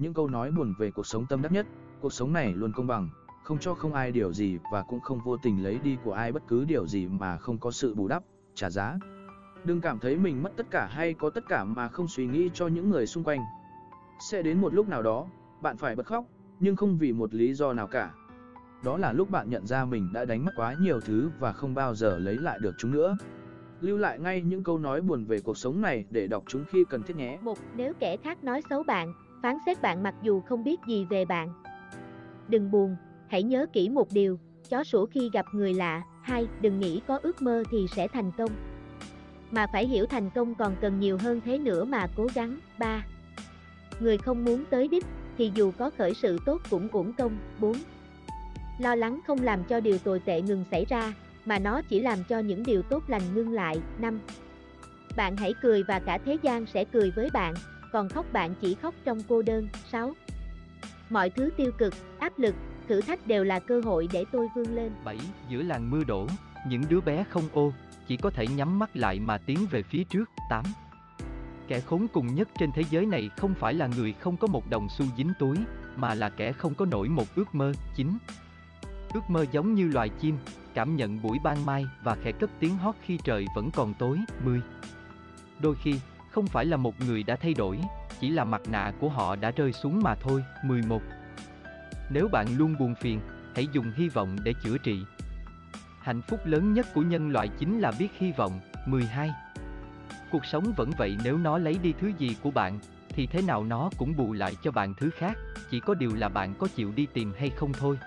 những câu nói buồn về cuộc sống tâm đắc nhất, cuộc sống này luôn công bằng, không cho không ai điều gì và cũng không vô tình lấy đi của ai bất cứ điều gì mà không có sự bù đắp, trả giá. Đừng cảm thấy mình mất tất cả hay có tất cả mà không suy nghĩ cho những người xung quanh. Sẽ đến một lúc nào đó, bạn phải bật khóc, nhưng không vì một lý do nào cả. Đó là lúc bạn nhận ra mình đã đánh mất quá nhiều thứ và không bao giờ lấy lại được chúng nữa. Lưu lại ngay những câu nói buồn về cuộc sống này để đọc chúng khi cần thiết nhé. Một, nếu kẻ khác nói xấu bạn, phán xét bạn mặc dù không biết gì về bạn. Đừng buồn, hãy nhớ kỹ một điều, chó sủa khi gặp người lạ. Hai, đừng nghĩ có ước mơ thì sẽ thành công. Mà phải hiểu thành công còn cần nhiều hơn thế nữa mà cố gắng. 3. Người không muốn tới đích, thì dù có khởi sự tốt cũng uổng công. 4. Lo lắng không làm cho điều tồi tệ ngừng xảy ra, mà nó chỉ làm cho những điều tốt lành ngưng lại. 5. Bạn hãy cười và cả thế gian sẽ cười với bạn, còn khóc bạn chỉ khóc trong cô đơn. 6. Mọi thứ tiêu cực, áp lực, thử thách đều là cơ hội để tôi vươn lên. 7. Giữa làng mưa đổ, những đứa bé không ô, chỉ có thể nhắm mắt lại mà tiến về phía trước. 8. Kẻ khốn cùng nhất trên thế giới này không phải là người không có một đồng xu dính túi, mà là kẻ không có nổi một ước mơ. 9. Ước mơ giống như loài chim, cảm nhận buổi ban mai và khẽ cất tiếng hót khi trời vẫn còn tối. 10. Đôi khi, không phải là một người đã thay đổi, chỉ là mặt nạ của họ đã rơi xuống mà thôi. 11. Nếu bạn luôn buồn phiền, hãy dùng hy vọng để chữa trị. Hạnh phúc lớn nhất của nhân loại chính là biết hy vọng. 12. Cuộc sống vẫn vậy nếu nó lấy đi thứ gì của bạn, thì thế nào nó cũng bù lại cho bạn thứ khác, chỉ có điều là bạn có chịu đi tìm hay không thôi.